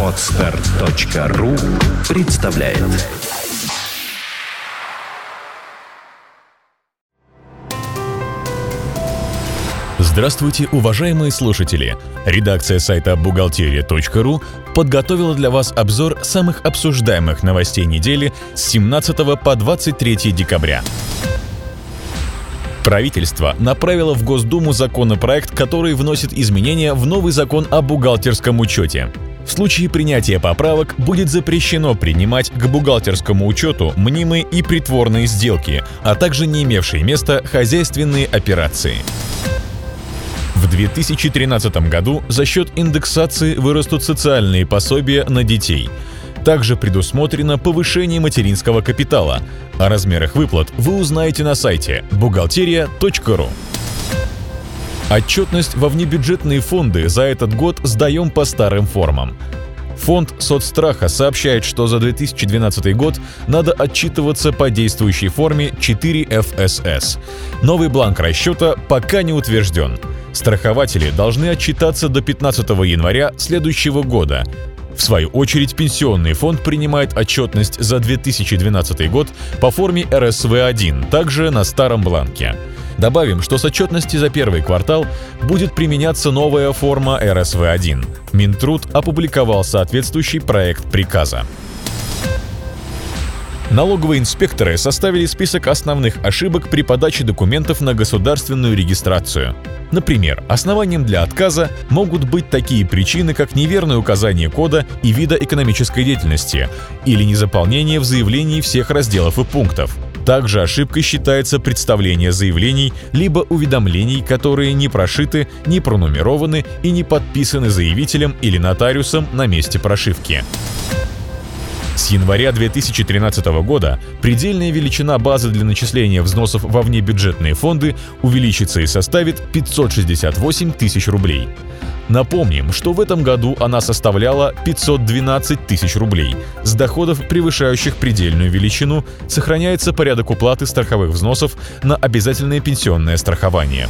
Отстар.ру представляет Здравствуйте, уважаемые слушатели! Редакция сайта бухгалтерия.ру подготовила для вас обзор самых обсуждаемых новостей недели с 17 по 23 декабря. Правительство направило в Госдуму законопроект, который вносит изменения в новый закон о бухгалтерском учете. В случае принятия поправок будет запрещено принимать к бухгалтерскому учету мнимые и притворные сделки, а также не имевшие места хозяйственные операции. В 2013 году за счет индексации вырастут социальные пособия на детей – также предусмотрено повышение материнского капитала. О размерах выплат вы узнаете на сайте бухгалтерия.ру. Отчетность во внебюджетные фонды за этот год сдаем по старым формам. Фонд соцстраха сообщает, что за 2012 год надо отчитываться по действующей форме 4 ФСС. Новый бланк расчета пока не утвержден. Страхователи должны отчитаться до 15 января следующего года. В свою очередь, Пенсионный фонд принимает отчетность за 2012 год по форме РСВ-1, также на старом бланке. Добавим, что с отчетности за первый квартал будет применяться новая форма РСВ-1. Минтруд опубликовал соответствующий проект приказа. Налоговые инспекторы составили список основных ошибок при подаче документов на государственную регистрацию. Например, основанием для отказа могут быть такие причины, как неверное указание кода и вида экономической деятельности или незаполнение в заявлении всех разделов и пунктов. Также ошибкой считается представление заявлений либо уведомлений, которые не прошиты, не пронумерованы и не подписаны заявителем или нотариусом на месте прошивки. С января 2013 года предельная величина базы для начисления взносов во внебюджетные фонды увеличится и составит 568 тысяч рублей. Напомним, что в этом году она составляла 512 тысяч рублей. С доходов, превышающих предельную величину, сохраняется порядок уплаты страховых взносов на обязательное пенсионное страхование.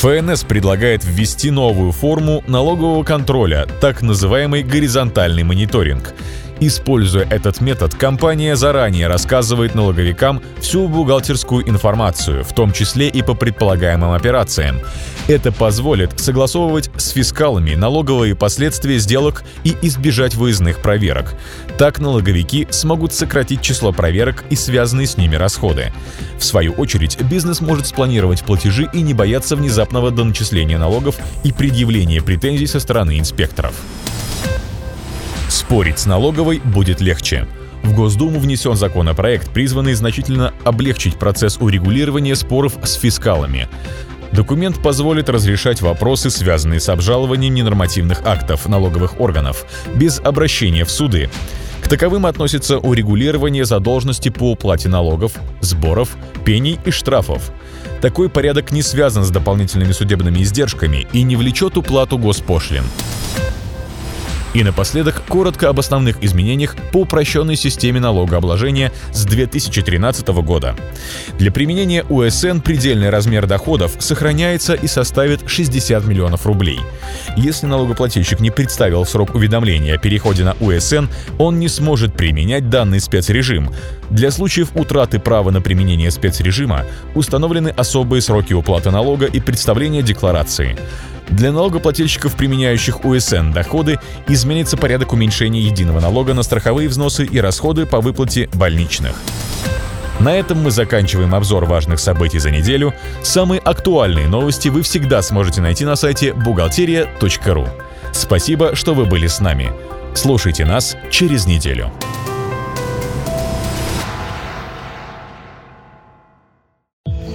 ФНС предлагает ввести новую форму налогового контроля, так называемый горизонтальный мониторинг. Используя этот метод, компания заранее рассказывает налоговикам всю бухгалтерскую информацию, в том числе и по предполагаемым операциям. Это позволит согласовывать с фискалами налоговые последствия сделок и избежать выездных проверок. Так налоговики смогут сократить число проверок и связанные с ними расходы. В свою очередь, бизнес может спланировать платежи и не бояться внезапного доначисления налогов и предъявления претензий со стороны инспекторов. Спорить с налоговой будет легче. В Госдуму внесен законопроект, призванный значительно облегчить процесс урегулирования споров с фискалами. Документ позволит разрешать вопросы, связанные с обжалованием ненормативных актов налоговых органов, без обращения в суды. К таковым относится урегулирование задолженности по уплате налогов, сборов, пений и штрафов. Такой порядок не связан с дополнительными судебными издержками и не влечет уплату госпошлин. И напоследок, коротко об основных изменениях по упрощенной системе налогообложения с 2013 года. Для применения УСН предельный размер доходов сохраняется и составит 60 миллионов рублей. Если налогоплательщик не представил срок уведомления о переходе на УСН, он не сможет применять данный спецрежим. Для случаев утраты права на применение спецрежима установлены особые сроки уплаты налога и представления декларации. Для налогоплательщиков, применяющих УСН доходы, изменится порядок уменьшения единого налога на страховые взносы и расходы по выплате больничных. На этом мы заканчиваем обзор важных событий за неделю. Самые актуальные новости вы всегда сможете найти на сайте бухгалтерия.ру. Спасибо, что вы были с нами. Слушайте нас через неделю.